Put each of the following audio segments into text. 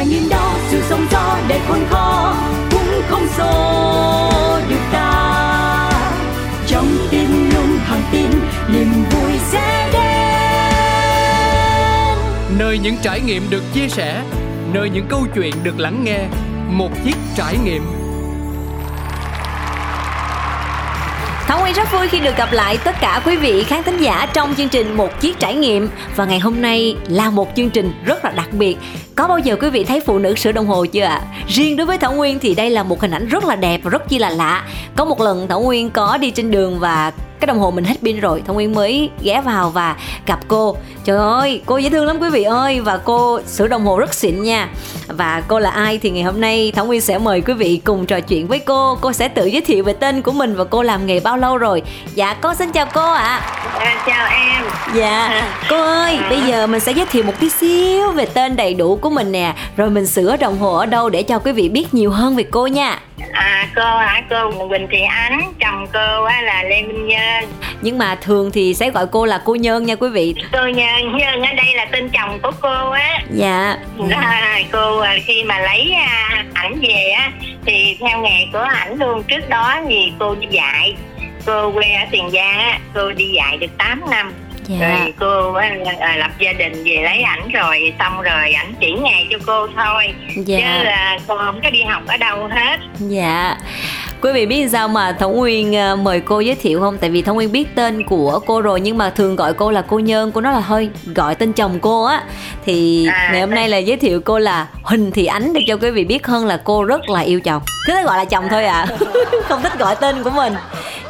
là nhìn đó, sự sóng gió để khôn khó cũng không xô được ta. Trong tim luôn thẳng tin, niềm vui sẽ đến. Nơi những trải nghiệm được chia sẻ, nơi những câu chuyện được lắng nghe, một chiếc trải nghiệm. Thảo Nguyên rất vui khi được gặp lại tất cả quý vị khán thính giả trong chương trình Một Chiếc Trải Nghiệm Và ngày hôm nay là một chương trình rất là đặc biệt Có bao giờ quý vị thấy phụ nữ sửa đồng hồ chưa ạ? À? Riêng đối với Thảo Nguyên thì đây là một hình ảnh rất là đẹp và rất chi là lạ Có một lần Thảo Nguyên có đi trên đường và cái đồng hồ mình hết pin rồi thông nguyên mới ghé vào và gặp cô. Trời ơi cô dễ thương lắm quý vị ơi và cô sửa đồng hồ rất xịn nha. Và cô là ai thì ngày hôm nay thảo nguyên sẽ mời quý vị cùng trò chuyện với cô. Cô sẽ tự giới thiệu về tên của mình và cô làm nghề bao lâu rồi. Dạ cô xin chào cô ạ. À. à, chào em. Dạ cô ơi à. bây giờ mình sẽ giới thiệu một tí xíu về tên đầy đủ của mình nè. Rồi mình sửa đồng hồ ở đâu để cho quý vị biết nhiều hơn về cô nha. À cô hả? Cô Quỳnh Thị Ánh chồng cô á là Lê Minh Nhân nhưng mà thường thì sẽ gọi cô là cô Nhân nha quý vị. Cô Nhân Nhân ở đây là tên chồng của cô á. Dạ. À, cô à, khi mà lấy à, ảnh về á thì theo nghề của ảnh luôn. Trước đó thì cô đi dạy. Cô quê ở tiền giang á cô đi dạy được 8 năm. Dạ. rồi cô à, à, lập gia đình về lấy ảnh rồi xong rồi ảnh chỉ nghề cho cô thôi. Dạ. chứ là cô không có đi học ở đâu hết. Dạ quý vị biết sao mà thống nguyên à, mời cô giới thiệu không? Tại vì thống nguyên biết tên của cô rồi nhưng mà thường gọi cô là cô nhân cô nói là hơi gọi tên chồng cô á. Thì à, ngày hôm nay là giới thiệu cô là huỳnh thị ánh để cho quý vị biết hơn là cô rất là yêu chồng. Cứ gọi là chồng thôi à. Không thích gọi tên của mình.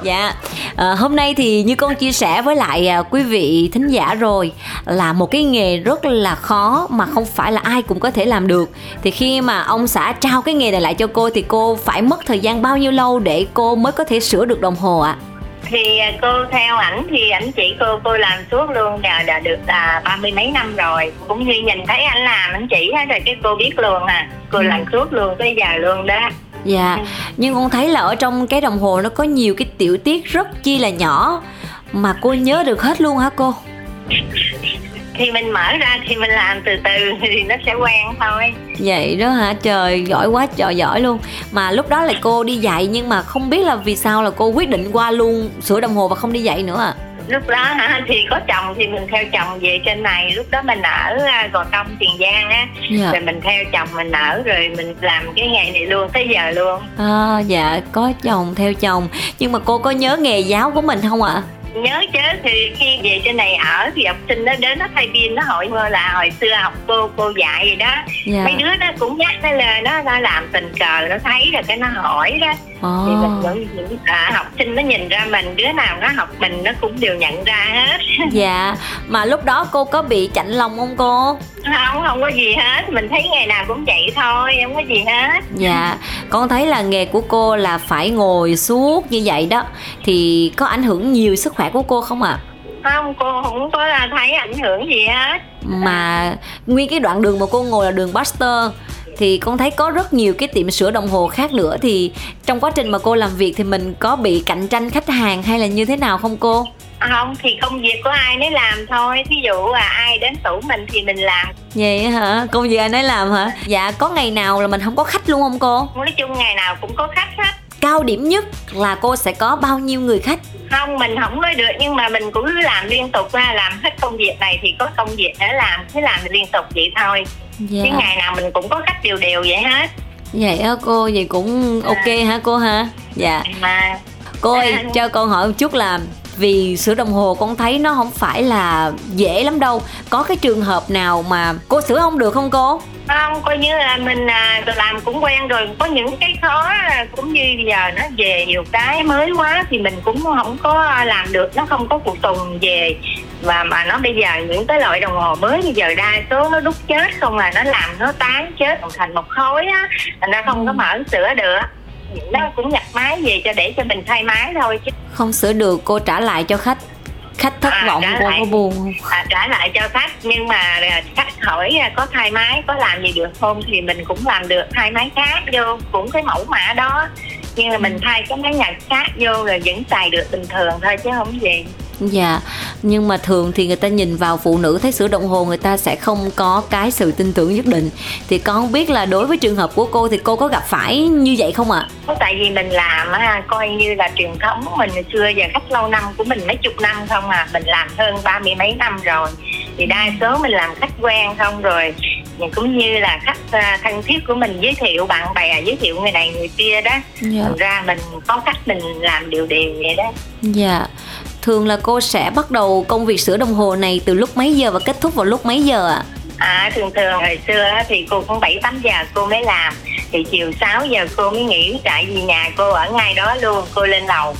Dạ. À, hôm nay thì như con chia sẻ với lại à, quý vị thính giả rồi là một cái nghề rất là khó mà không phải là ai cũng có thể làm được. Thì khi mà ông xã trao cái nghề này lại cho cô thì cô phải mất thời gian bao nhiêu lâu để cô mới có thể sửa được đồng hồ ạ? À? thì cô theo ảnh thì ảnh chỉ cô cô làm suốt luôn đã, đã được à, ba mươi mấy năm rồi. Cũng như nhìn thấy ảnh làm ảnh chỉ hết rồi cái cô biết luôn à. Cô ừ. làm suốt luôn tới giờ luôn đó. Dạ nhưng con thấy là ở trong cái đồng hồ nó có nhiều cái tiểu tiết rất chi là nhỏ mà cô nhớ được hết luôn hả cô thì mình mở ra thì mình làm từ từ thì nó sẽ quen thôi. Vậy đó hả? Trời giỏi quá trời giỏi luôn. Mà lúc đó là cô đi dạy nhưng mà không biết là vì sao là cô quyết định qua luôn sửa đồng hồ và không đi dạy nữa à? Lúc đó hả? Thì có chồng thì mình theo chồng về trên này. Lúc đó mình ở à, gò công tiền giang á. Dạ. rồi mình theo chồng mình ở rồi mình làm cái nghề này luôn tới giờ luôn. À dạ có chồng theo chồng. Nhưng mà cô có nhớ nghề giáo của mình không ạ? à? Nhớ chứ thì khi về trên này ở thì học sinh nó đến nó thay pin nó hỏi là hồi xưa học cô cô dạy gì đó. Yeah. Dạ. mấy đứa nó cũng nhắc nó lên nó nó làm tình cờ nó thấy rồi cái nó hỏi đó. Oh. thì mình vẫn những à, học sinh nó nhìn ra mình đứa nào nó học mình nó cũng đều nhận ra hết. Dạ. Mà lúc đó cô có bị chạnh lòng không cô? Không không có gì hết. Mình thấy ngày nào cũng vậy thôi không có gì hết. Dạ. Con thấy là nghề của cô là phải ngồi suốt như vậy đó. Thì có ảnh hưởng nhiều sức khỏe của cô không ạ? À? không cô không có thấy ảnh hưởng gì hết. Mà nguyên cái đoạn đường mà cô ngồi là đường Baxter thì con thấy có rất nhiều cái tiệm sửa đồng hồ khác nữa. Thì trong quá trình mà cô làm việc thì mình có bị cạnh tranh khách hàng hay là như thế nào không cô? Không thì công việc của ai nấy làm thôi. Thí dụ là ai đến tủ mình thì mình làm. Vậy hả? Công việc ai nấy làm hả? Dạ có ngày nào là mình không có khách luôn không cô? Nói chung ngày nào cũng có khách hết cao điểm nhất là cô sẽ có bao nhiêu người khách? Không mình không nói được nhưng mà mình cũng cứ làm liên tục ra làm hết công việc này thì có công việc để làm thế làm liên tục vậy thôi. Dạ. chứ ngày nào mình cũng có khách đều đều vậy hết. Vậy á cô vậy cũng ok à. hả cô hả dạ. Mà cô ơi à. cho con hỏi một chút là vì sửa đồng hồ con thấy nó không phải là dễ lắm đâu. Có cái trường hợp nào mà cô sửa không được không cô không coi như là mình à, làm cũng quen rồi. Có những cái khó cũng như giờ nó về nhiều cái mới quá thì mình cũng không có làm được. Nó không có phụ tùng về. Và mà nó bây giờ những cái loại đồng hồ mới bây giờ đa số nó đúc chết không là nó làm nó tán chết thành một khối á. Thành ra không có ừ. mở sửa được. Nó cũng nhập máy về cho để cho mình thay máy thôi chứ. Không sửa được cô trả lại cho khách khách thất à, vọng cô lại, có buồn. Không à, trả lại cho khách. Nhưng mà à, khách hỏi à, có thay máy có làm gì được không thì mình cũng làm được. Thay máy khác vô cũng cái mẫu mã đó. Nhưng mà mình thay cái máy nhạc khác vô rồi vẫn xài được bình thường thôi chứ không gì Dạ, nhưng mà thường thì người ta nhìn vào phụ nữ thấy sửa đồng hồ người ta sẽ không có cái sự tin tưởng nhất định. Thì con không biết là đối với trường hợp của cô thì cô có gặp phải như vậy không ạ? à? Tại vì mình làm á, coi như là truyền thống mình hồi xưa và khách lâu năm của mình mấy chục năm không à, mình làm hơn ba mươi mấy năm rồi. Thì đa số mình làm khách quen không rồi cũng như là khách à, thân thiết của mình giới thiệu bạn bè giới thiệu người này người kia đó dạ. thành ra mình có cách mình làm điều đều vậy đó dạ thường là cô sẽ bắt đầu công việc sửa đồng hồ này từ lúc mấy giờ và kết thúc vào lúc mấy giờ ạ à? à thường thường hồi xưa thì cô cũng bảy tám giờ cô mới làm thì chiều 6 giờ cô mới nghỉ tại vì nhà cô ở ngay đó luôn cô lên lầu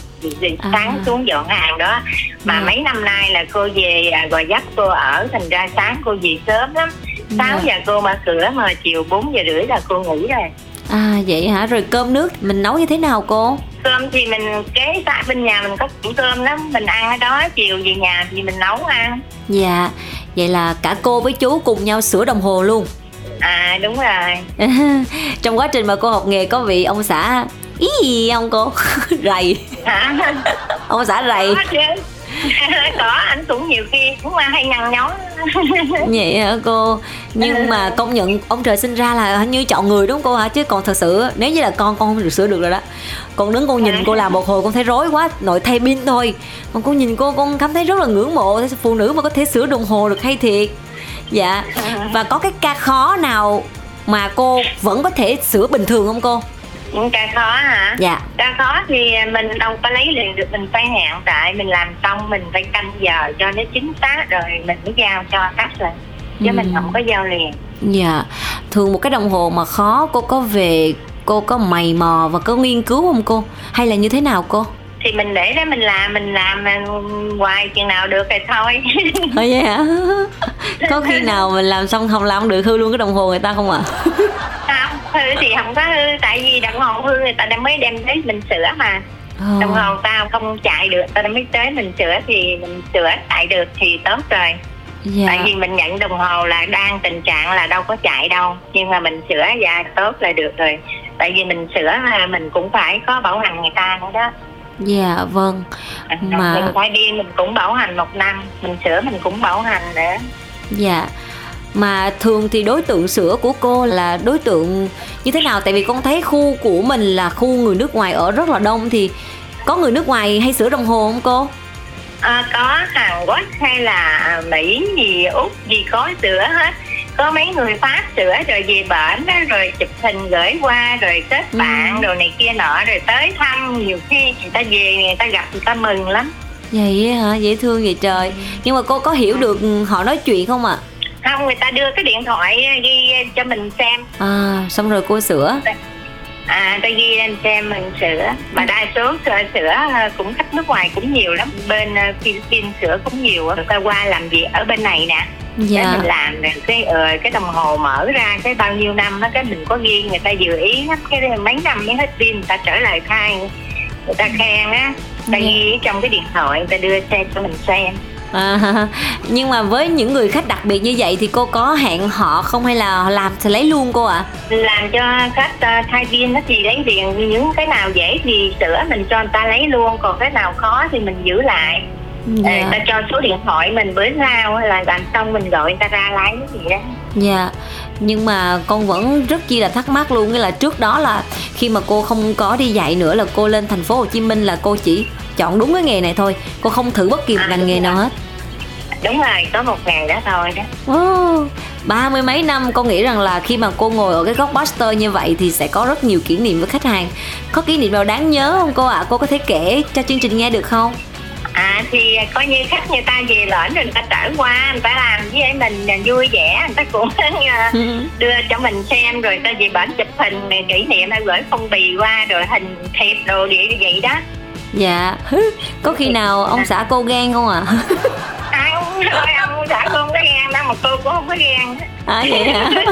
à. sáng xuống dọn hàng đó mà à. mấy năm nay là cô về à, gò dấp cô ở thành ra sáng cô về sớm lắm 6 dạ. giờ cô mở cửa mà chiều 4 giờ rưỡi là cô nghỉ rồi À vậy hả? Rồi cơm nước mình nấu như thế nào cô? Cơm thì mình kế tại bên nhà mình có củ cơm lắm. Mình ăn ở đó chiều về nhà thì mình nấu ăn. Dạ. Vậy là cả cô với chú cùng nhau sửa đồng hồ luôn. À đúng rồi. Trong quá trình mà cô học nghề có vị ông xã Ý gì không cô? rầy. Hả? Ông xã rầy. Có anh cũng nhiều khi cũng hay nhăn nhó. Vậy hả cô? Nhưng mà công nhận ông trời sinh ra là như chọn người đúng không cô hả? Chứ còn thật sự nếu như là con con không được sửa được rồi đó con đứng con nhìn cô làm một hồi con thấy rối quá nội thay pin thôi. Còn con nhìn cô con cảm thấy rất là ngưỡng mộ phụ nữ mà có thể sửa đồng hồ được hay thiệt. Dạ. Và có cái ca khó nào mà cô vẫn có thể sửa bình thường không cô? Ca khó hả? Dạ. Ca khó thì mình đâu có lấy liền được mình phải hẹn tại mình làm xong mình phải canh giờ cho nó chính xác rồi mình mới giao cho khách rồi. Chứ ừ. mình không có giao liền. Dạ. Thường một cái đồng hồ mà khó cô có về cô có mày mò và có nghiên cứu không cô? Hay là như thế nào cô? Thì mình để đó mình làm mình làm hoài chừng nào được thì thôi. Ồ vậy hả? Có khi nào mình làm xong không làm được hư luôn cái đồng hồ người ta không ạ à? không hư thì không có hư tại vì đồng hồ hư người ta đã mới đem tới mình sửa mà. Oh. đồng hồ tao không chạy được tao mới tới mình sửa thì mình sửa chạy được thì tốt rồi Dạ. tại vì mình nhận đồng hồ là đang tình trạng là đâu có chạy đâu. Nhưng mà mình sửa dạ tốt là được rồi. Tại vì mình sửa là mình cũng phải có bảo hành người ta nữa đó. Dạ vâng. À, mà mình phải đi mình cũng bảo hành một năm. Mình sửa mình cũng bảo hành nữa. Dạ. Mà thường thì đối tượng sữa của cô là đối tượng như thế nào? Tại vì con thấy khu của mình là khu người nước ngoài ở rất là đông. Thì có người nước ngoài hay sửa đồng hồ không cô à, có Hàn Quốc hay là Mỹ gì Úc gì có sửa hết. Có mấy người pháp sửa rồi về bển đó, rồi chụp hình gửi qua rồi kết ừ. bạn rồi này kia nọ rồi tới thăm. Nhiều khi người ta về người ta gặp người ta mừng lắm. Vậy hả? Dễ thương vậy trời. Nhưng mà cô có hiểu được họ nói chuyện không ạ? À? không người ta đưa cái điện thoại ghi cho mình xem. À xong rồi cô sửa à ta ghi lên xem mình sửa. Mà đa số sửa, sửa cũng khách nước ngoài cũng nhiều lắm. Bên ờ, Philippines sửa cũng nhiều người ta qua làm việc ở bên này nè. Dạ. để mình làm rồi cái ờ, cái đồng hồ mở ra cái bao nhiêu năm á cái mình có ghi người ta dự ý lắm. Cái mấy năm mới hết pin người ta trở lại khai người ta khen á. Ta dạ. ghi trong cái điện thoại người ta đưa xe cho mình xem À, nhưng mà với những người khách đặc biệt như vậy thì cô có hẹn họ không hay là làm thì lấy luôn cô ạ? À? Làm cho khách uh, thay nó thì lấy liền những cái nào dễ thì sửa mình cho người ta lấy luôn còn cái nào khó thì mình giữ lại dạ. người ta cho số điện thoại mình bữa sau hay là làm xong mình gọi người ta ra lấy gì đó dạ nhưng mà con vẫn rất chi là thắc mắc luôn nghĩa là trước đó là khi mà cô không có đi dạy nữa là cô lên thành phố Hồ Chí Minh là cô chỉ chọn đúng cái nghề này thôi cô không thử bất kỳ một à, ngành nghề nào hết đúng rồi có một ngày đó thôi đó oh, ba mươi mấy năm con nghĩ rằng là khi mà cô ngồi ở cái góc poster như vậy thì sẽ có rất nhiều kỷ niệm với khách hàng có kỷ niệm nào đáng nhớ không cô ạ à? cô có thể kể cho chương trình nghe được không à thì coi như khách người ta về lệnh rồi người ta trở qua người ta làm với mình vui vẻ người ta cũng đưa cho mình xem rồi người ta về bển chụp hình kỷ niệm hay gửi phong bì qua rồi hình thiệp đồ vậy vậy đó dạ có khi nào ông xã cô ghen không ạ à? Thôi ông xã cô không có ghen đâu mà cô cũng không có ghen à vậy hả?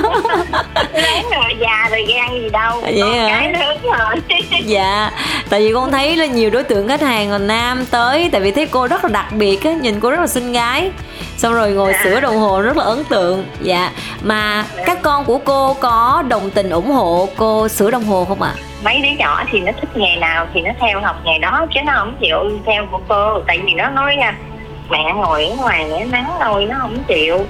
Lớn rồi già rồi ghen gì đâu. À, vậy hả? cái lớn rồi. Dạ tại vì con thấy là nhiều đối tượng khách hàng là nam tới tại vì thấy cô rất là đặc biệt á nhìn cô rất là xinh gái. Xong rồi ngồi à. sửa đồng hồ rất là ấn tượng. Dạ mà các con của cô có đồng tình ủng hộ cô sửa đồng hồ không ạ? À? mấy đứa nhỏ thì nó thích nghề nào thì nó theo học nghề đó chứ nó không chịu theo của cô. Tại vì nó nói nha mẹ ngồi ở ngoài nó nắng thôi nó không chịu.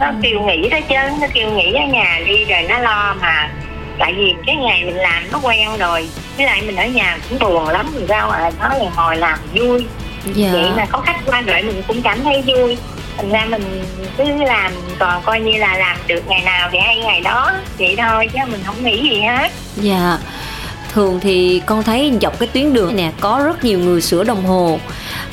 Nó ừ. kêu nghỉ đó chứ nó kêu nghỉ ở nhà đi rồi nó lo mà. Tại vì cái ngày mình làm nó quen rồi với lại mình ở nhà cũng buồn lắm mình ra ngoài nó là ngồi làm vui. Dạ. vậy mà có khách qua rồi mình cũng cảm thấy vui. Thành ra mình cứ làm còn coi như là làm được ngày nào thì hay ngày đó vậy thôi chứ mình không nghĩ gì hết. Dạ. Thường thì con thấy dọc cái tuyến đường nè có rất nhiều người sửa đồng hồ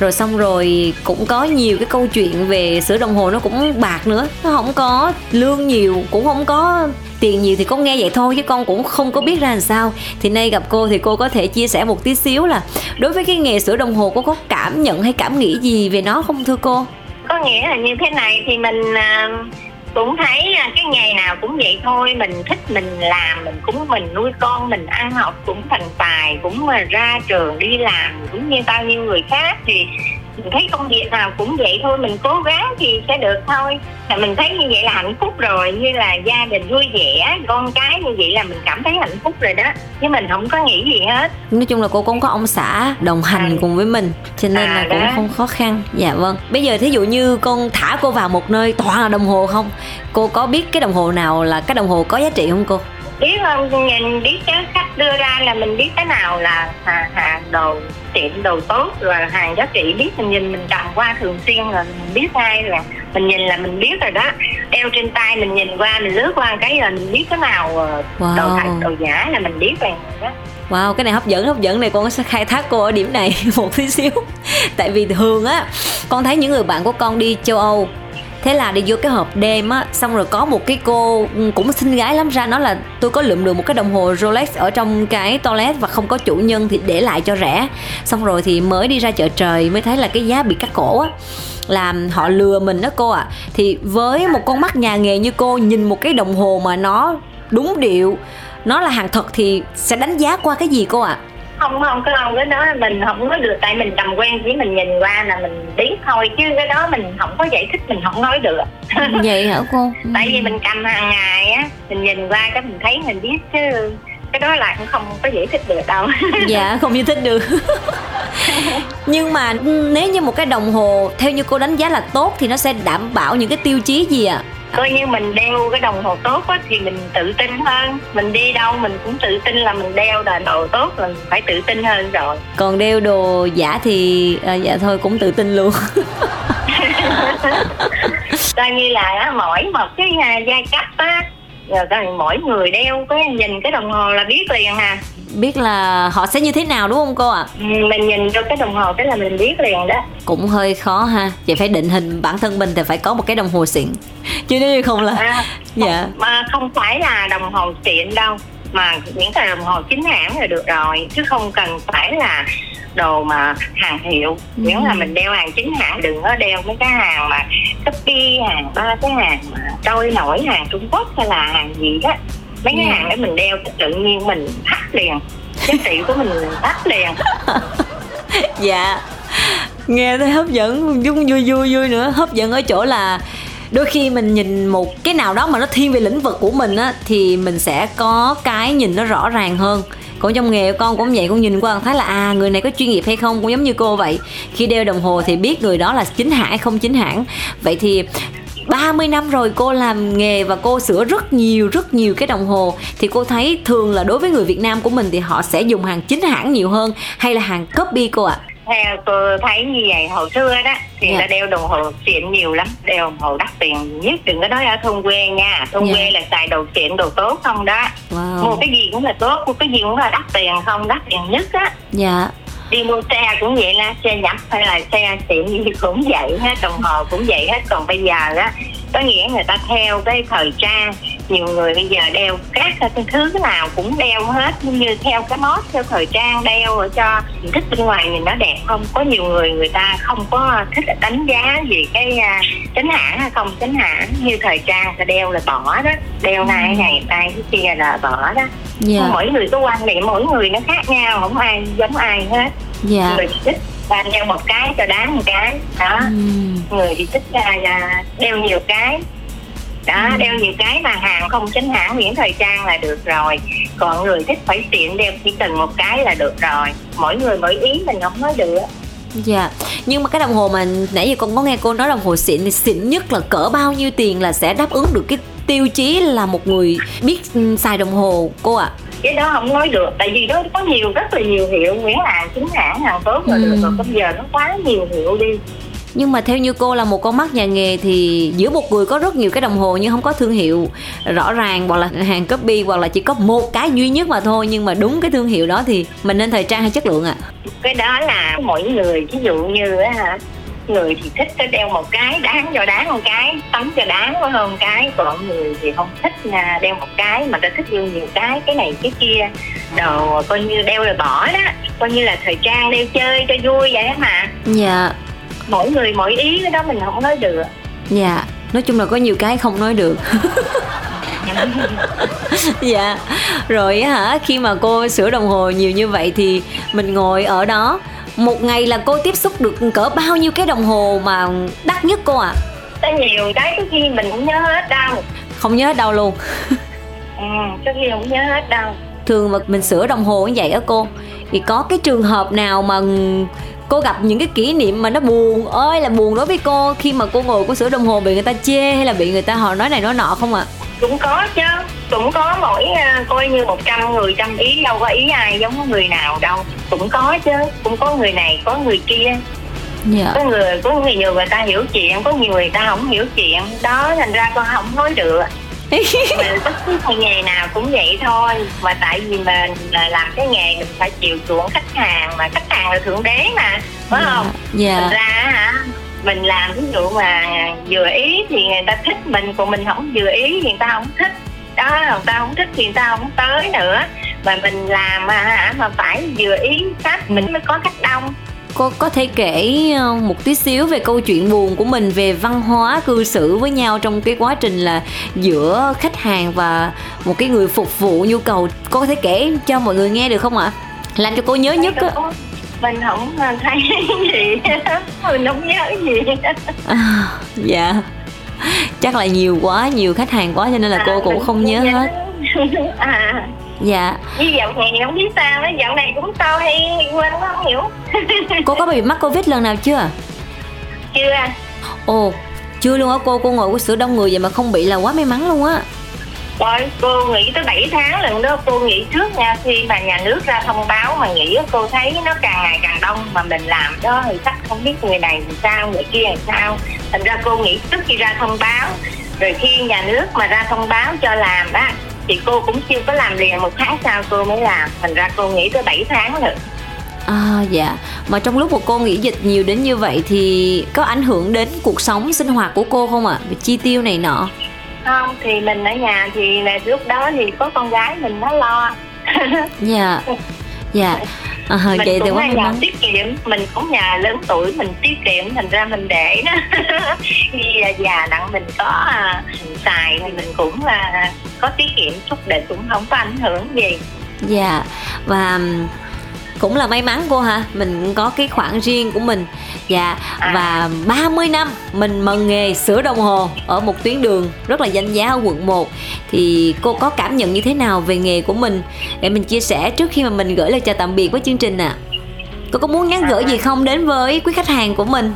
rồi xong rồi cũng có nhiều cái câu chuyện về sửa đồng hồ nó cũng bạc nữa. Nó không có lương nhiều, cũng không có tiền nhiều thì con nghe vậy thôi, chứ con cũng không có biết ra làm sao. Thì nay gặp cô thì cô có thể chia sẻ một tí xíu là đối với cái nghề sửa đồng hồ, cô có cảm nhận hay cảm nghĩ gì về nó không thưa cô? Có nghĩa là như thế này, thì mình à, cũng thấy à, cái nghề nào cũng vậy thôi, mình thích mình làm, mình cũng mình, nuôi con mình, ăn học cũng thành tài, cũng mà ra trường đi làm cũng như bao nhiêu người khác thì mình thấy công việc nào cũng vậy thôi mình cố gắng thì sẽ được thôi. Là mình thấy như vậy là hạnh phúc rồi như là gia đình vui vẻ con cái như vậy là mình cảm thấy hạnh phúc rồi đó. Chứ mình không có nghĩ gì hết. Nói chung là cô cũng có ông xã đồng hành à. cùng với mình cho nên à, là cũng đó. không khó khăn. Dạ vâng. Bây giờ thí dụ như con thả cô vào một nơi toàn là đồng hồ không? Cô có biết cái đồng hồ nào là cái đồng hồ có giá trị không cô biết không nhìn biết cái khách đưa ra là mình biết cái nào là hàng, hàng đồ xịn đồ tốt rồi hàng giá trị biết mình nhìn mình cầm qua thường xuyên là mình biết ngay là mình nhìn là mình biết rồi đó đeo trên tay mình nhìn qua mình lướt qua cái là mình biết cái nào ờ, wow. đồ thật đồ giả là mình biết rồi đó Wow, cái này hấp dẫn hấp dẫn này con sẽ khai thác cô ở điểm này một tí xíu. Tại vì thường á, con thấy những người bạn của con đi châu Âu thế là đi vô cái hộp đêm á, xong rồi có một cái cô cũng xinh gái lắm ra, nói là tôi có lượm được một cái đồng hồ Rolex ở trong cái toilet và không có chủ nhân thì để lại cho rẻ xong rồi thì mới đi ra chợ trời mới thấy là cái giá bị cắt cổ á làm họ lừa mình đó cô ạ à. thì với một con mắt nhà nghề như cô, nhìn một cái đồng hồ mà nó đúng điệu, nó là hàng thật thì sẽ đánh giá qua cái gì cô ạ à? Không không cái ông cái đó mình không có được tại mình tầm quen chỉ mình nhìn qua là mình biết thôi chứ cái đó mình không có giải thích mình không nói được. Vậy hả cô? Tại vì mình cầm hàng ngày á mình nhìn qua cái mình thấy mình biết chứ cái đó là cũng không có giải thích được đâu. Dạ không giải thích được. Nhưng mà nếu như một cái đồng hồ theo như cô đánh giá là tốt thì nó sẽ đảm bảo những cái tiêu chí gì ạ? à? Coi như mình đeo cái đồng hồ tốt á thì mình tự tin hơn. Mình đi đâu mình cũng tự tin là mình đeo là đồ tốt là mình phải tự tin hơn rồi. Còn đeo đồ giả thì à, dạ thôi cũng tự tin luôn. Coi như là mỗi một cái à, giai cấp á rồi mỗi người đeo cái nhìn cái đồng hồ là biết liền hà biết là họ sẽ như thế nào đúng không cô ạ? À? mình nhìn vô cái đồng hồ cái là mình biết liền đó. Cũng hơi khó ha. Vậy phải định hình bản thân mình thì phải có một cái đồng hồ xịn. Chứ nếu như không là à, dạ. Mà không phải là đồng hồ xịn đâu mà những cái đồng hồ chính hãng là được rồi chứ không cần phải là đồ mà hàng hiệu nếu ừ. là mình đeo hàng chính hãng đừng có đeo mấy cái hàng mà copy hàng ba cái hàng mà trôi nổi hàng trung quốc hay là hàng gì đó mấy cái hàng đấy mình đeo tự nhiên mình thắt liền. Giá trị của mình thắt liền. Dạ. Nghe thấy hấp dẫn vui vui vui vui nữa. Hấp dẫn ở chỗ là đôi khi mình nhìn một cái nào đó mà nó thiên về lĩnh vực của mình á thì mình sẽ có cái nhìn nó rõ ràng hơn. Còn trong nghề con cũng vậy con nhìn qua thấy là à người này có chuyên nghiệp hay không? Cũng giống như cô vậy. Khi đeo đồng hồ thì biết người đó là chính hãng hay không chính hãng. Vậy thì 30 năm rồi cô làm nghề và cô sửa rất nhiều rất nhiều cái đồng hồ thì cô thấy thường là đối với người Việt Nam của mình thì họ sẽ dùng hàng chính hãng nhiều hơn hay là hàng copy cô ạ? À? theo tôi thấy như vậy hồi xưa đó thì yeah. Dạ. đeo đồng hồ xịn nhiều lắm đeo đồng hồ đắt tiền nhất đừng có nói ở thôn quê nha thôn yeah. Dạ. quê là xài đồ xịn đồ tốt không đó wow. mua cái gì cũng là tốt mua cái gì cũng là đắt tiền không đắt tiền nhất á dạ đi mua xe cũng vậy là xe nhập hay là xe tiệm gì cũng vậy hết, đồng hồ cũng vậy hết. Còn bây giờ á, có nghĩa người ta theo cái thời trang nhiều người bây giờ đeo các cái thứ nào cũng đeo hết như theo cái mốt theo thời trang đeo ở cho thích bên ngoài nhìn nó đẹp không có nhiều người người ta không có thích đánh giá gì cái uh, chính hãng hay không chính hãng như thời trang ta đeo là bỏ đó đeo này ừ. ngày tay cái kia là bỏ đó yeah. Dạ. mỗi người có quan niệm mỗi người nó khác nhau không ai giống ai hết yeah. Dạ. người thích và đeo một cái cho đáng một cái đó ừ. người thì thích uh, đeo nhiều cái đó ừ. đeo nhiều cái mà hàng không chính hãng miễn thời trang là được rồi còn người thích phải tiện đeo chỉ cần một cái là được rồi mỗi người mỗi ý mình không nói được Dạ Nhưng mà cái đồng hồ mà nãy giờ con có nghe cô nói đồng hồ xịn thì xịn nhất là cỡ bao nhiêu tiền là sẽ đáp ứng được cái tiêu chí là một người biết xài đồng hồ cô ạ? À? cái đó không nói được tại vì đó có nhiều rất là nhiều hiệu nguyễn hàng chính hãng hàng tốt là ừ. được rồi bây giờ nó quá nhiều hiệu đi nhưng mà theo như cô là một con mắt nhà nghề thì giữa một người có rất nhiều cái đồng hồ nhưng không có thương hiệu. Rõ ràng hoặc là hàng copy hoặc là chỉ có một cái duy nhất mà thôi nhưng mà đúng cái thương hiệu đó thì mình nên thời trang hay chất lượng ạ? À? cái đó là mỗi người ví dụ như á người thì thích cái đeo một cái đáng cho đáng một cái tắm cho đáng có hơn cái. Còn người thì không thích là đeo một cái mà ta thích yêu nhiều cái cái này cái kia. Đồ coi như đeo rồi bỏ đó coi như là thời trang đeo chơi cho vui vậy mà. Dạ mỗi người mỗi ý cái đó mình không nói được. Dạ nói chung là có nhiều cái không nói được. Dạ rồi hả khi mà cô sửa đồng hồ nhiều như vậy thì mình ngồi ở đó. Một ngày là cô tiếp xúc được cỡ bao nhiêu cái đồng hồ mà đắt nhất cô ạ? À? nhiều cái có khi mình cũng nhớ hết đâu. Không nhớ hết đâu luôn. Ừ có khi không nhớ hết đâu. Thường mà mình sửa đồng hồ như vậy á cô thì có cái trường hợp nào mà cô gặp những cái kỷ niệm mà nó buồn. Ơi là buồn đối với cô khi mà cô ngồi cô sửa đồng hồ bị người ta chê hay là bị người ta họ nói này nói nọ không ạ? À? cũng có chứ cũng có mỗi uh, coi như một trăm người trăm ý đâu có ý ai giống người nào đâu. Cũng có chứ cũng có người này có người kia. Dạ. có người có người nhiều người ta hiểu chuyện có nhiều người ta không hiểu chuyện. Đó thành ra con không nói được mình bất cứ một nghề nào cũng vậy thôi mà tại vì mình làm cái nghề mình phải chịu chuộng khách hàng mà khách hàng là thượng đế mà phải yeah. không dạ. thành ra hả mình làm ví dụ mà vừa ý thì người ta thích mình còn mình không vừa ý thì người ta không thích đó người ta không thích thì người ta không tới nữa mà mình làm mà hả mà phải vừa ý khách mình mới có khách đông cô có thể kể ờ, một tí xíu về câu chuyện buồn của mình về văn hóa cư xử với nhau trong cái quá trình là giữa khách hàng và một cái người phục vụ nhu cầu. Cô có thể kể cho mọi người nghe được không ạ? Làm cho cô nhớ nhất á. Mình không thấy gì mình không nhớ gì à, dạ. Chắc là nhiều quá nhiều khách hàng quá cho nên là à, cô cũng không nhớ. hết. À dạ. Như dạo này không biết sao đó dạo này cũng sao hay quên quá không hiểu. Cô có bị mắc covid lần nào chưa? Chưa ồ chưa luôn á cô cô ngồi cô sữa đông người vậy mà không bị là quá may mắn luôn á. Rồi cô nghỉ tới 7 tháng lần đó cô nghỉ trước nha khi mà nhà nước ra thông báo mà nghỉ cô thấy nó càng ngày càng đông mà mình làm đó thì chắc không biết người này làm sao người kia làm sao. Thành ra cô nghỉ trước khi ra thông báo rồi khi nhà nước mà ra thông báo cho làm á thì cô cũng chưa có làm liền một tháng sau cô mới làm thành ra cô nghỉ tới 7 tháng rồi À dạ, mà trong lúc mà cô nghỉ dịch nhiều đến như vậy thì có ảnh hưởng đến cuộc sống sinh hoạt của cô không ạ? À? Về chi tiêu này nọ? Không, thì mình ở nhà thì là lúc đó thì có con gái mình nó lo. dạ, dạ. À, mình vậy cũng quá nhà tiết kiệm mình cũng nhà lớn tuổi mình tiết kiệm thành ra mình để đó. Khi già đặng mình có à, xài thì mình cũng là có tiết kiệm chút để cũng không có ảnh hưởng gì. Dạ và cũng là may mắn cô hả? Mình có cái khoản riêng của mình dạ à. và 30 năm mình mần nghề sửa đồng hồ ở một tuyến đường rất là danh giá ở quận 1 thì cô có cảm nhận như thế nào về nghề của mình để mình chia sẻ trước khi mà mình gửi lời chào tạm biệt với chương trình ạ à. cô có muốn nhắn gửi gì không đến với quý khách hàng của mình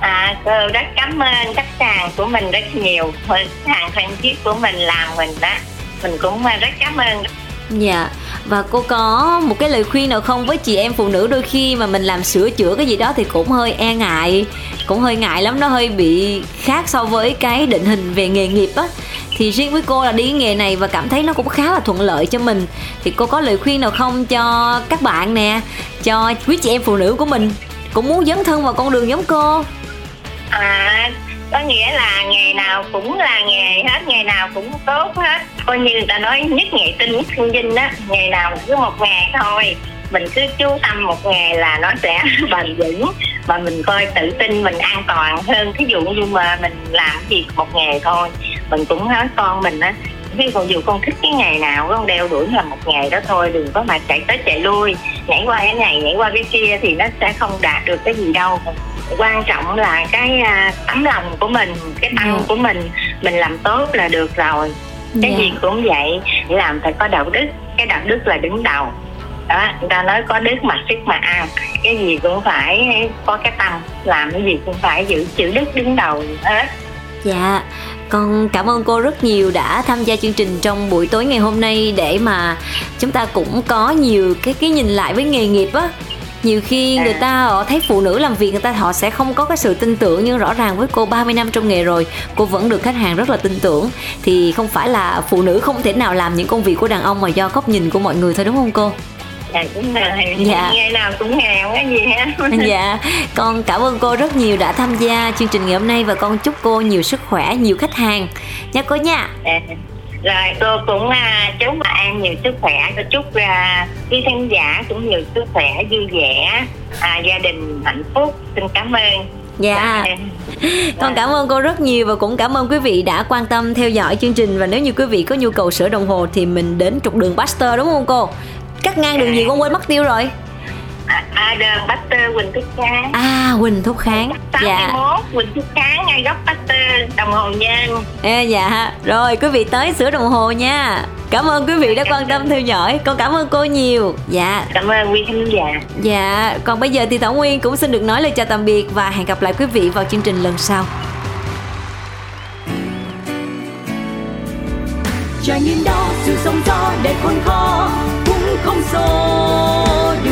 À, cô rất cảm ơn khách hàng của mình rất nhiều khách hàng thân thiết của mình làm mình đó mình cũng rất cảm ơn Dạ. Và cô có một cái lời khuyên nào không? Với chị em phụ nữ đôi khi mà mình làm sửa chữa cái gì đó thì cũng hơi e ngại Cũng hơi ngại lắm, nó hơi bị khác so với cái định hình về nghề nghiệp á. Thì riêng với cô là đi nghề này và cảm thấy nó cũng khá là thuận lợi cho mình. Thì cô có lời khuyên nào không cho các bạn nè? Cho quý chị em phụ nữ của mình Cũng muốn dấn thân vào con đường giống cô? À có nghĩa là nghề nào cũng là nghề hết nghề nào cũng tốt hết. Coi như người ta nói nhất ngày tinh, nhất thương dinh đó nghề nào cứ một nghề thôi. Mình cứ chú tâm một nghề là nó sẽ bền vững và mình coi tự tin, mình an toàn hơn. Thí dụ như mà mình làm gì một nghề thôi, mình cũng nói con mình á, ví dụ dù con thích cái nghề nào, con đeo đuổi là một nghề đó thôi, đừng có mà chạy tới chạy lui. Nhảy qua cái này, nhảy qua cái kia thì nó sẽ không đạt được cái gì đâu quan trọng là cái uh, tấm lòng của mình cái tâm yeah. Dạ. của mình mình làm tốt là được rồi cái yeah. Dạ. gì cũng vậy làm phải có đạo đức cái đạo đức là đứng đầu đó người ta nói có đức mà sức mà ăn cái gì cũng phải có cái tâm làm cái gì cũng phải giữ chữ đức đứng đầu hết Dạ, con cảm ơn cô rất nhiều đã tham gia chương trình trong buổi tối ngày hôm nay để mà chúng ta cũng có nhiều cái cái nhìn lại với nghề nghiệp á. Nhiều khi người ta họ thấy phụ nữ làm việc người ta họ sẽ không có cái sự tin tưởng nhưng rõ ràng với cô 30 năm trong nghề rồi, cô vẫn được khách hàng rất là tin tưởng. Thì không phải là phụ nữ không thể nào làm những công việc của đàn ông mà do góc nhìn của mọi người thôi đúng không cô? dạ đúng rồi Dạ. ngày nào cũng nghèo cái gì hết dạ. Con cảm ơn cô rất nhiều đã tham gia chương trình ngày hôm nay và con chúc cô nhiều sức khỏe nhiều khách hàng. Nha cô nha. Dạ. Rồi cô cũng à, chúc bà An nhiều sức khỏe cô chúc à, quý khán giả cũng nhiều sức khỏe vui vẻ à, gia đình hạnh phúc. Xin cảm ơn. Dạ. Con cảm ơn cô rất nhiều và cũng cảm ơn quý vị đã quan tâm theo dõi chương trình. Và nếu như quý vị có nhu cầu sửa đồng hồ thì mình đến trục đường Baxter đúng không cô? Cắt ngang đường gì con quên mất tiêu rồi à, à đơn Buster Quỳnh Thúc Kháng. À Huỳnh Thúc Kháng. Dạ. 61 Quỳnh Thúc Kháng ngay góc Buster đồng hồ nhân. Ê, dạ. Rồi quý vị tới sửa đồng hồ nha. Cảm ơn quý vị đã quan tâm theo dõi. Con cảm ơn cô nhiều. Dạ. Cảm ơn quý khán giả. Dạ, còn bây giờ thì Thảo Nguyên cũng xin được nói lời chào tạm biệt và hẹn gặp lại quý vị vào chương trình lần sau. trải nghiệm đó sự sóng gió để khôn khó cũng không xô được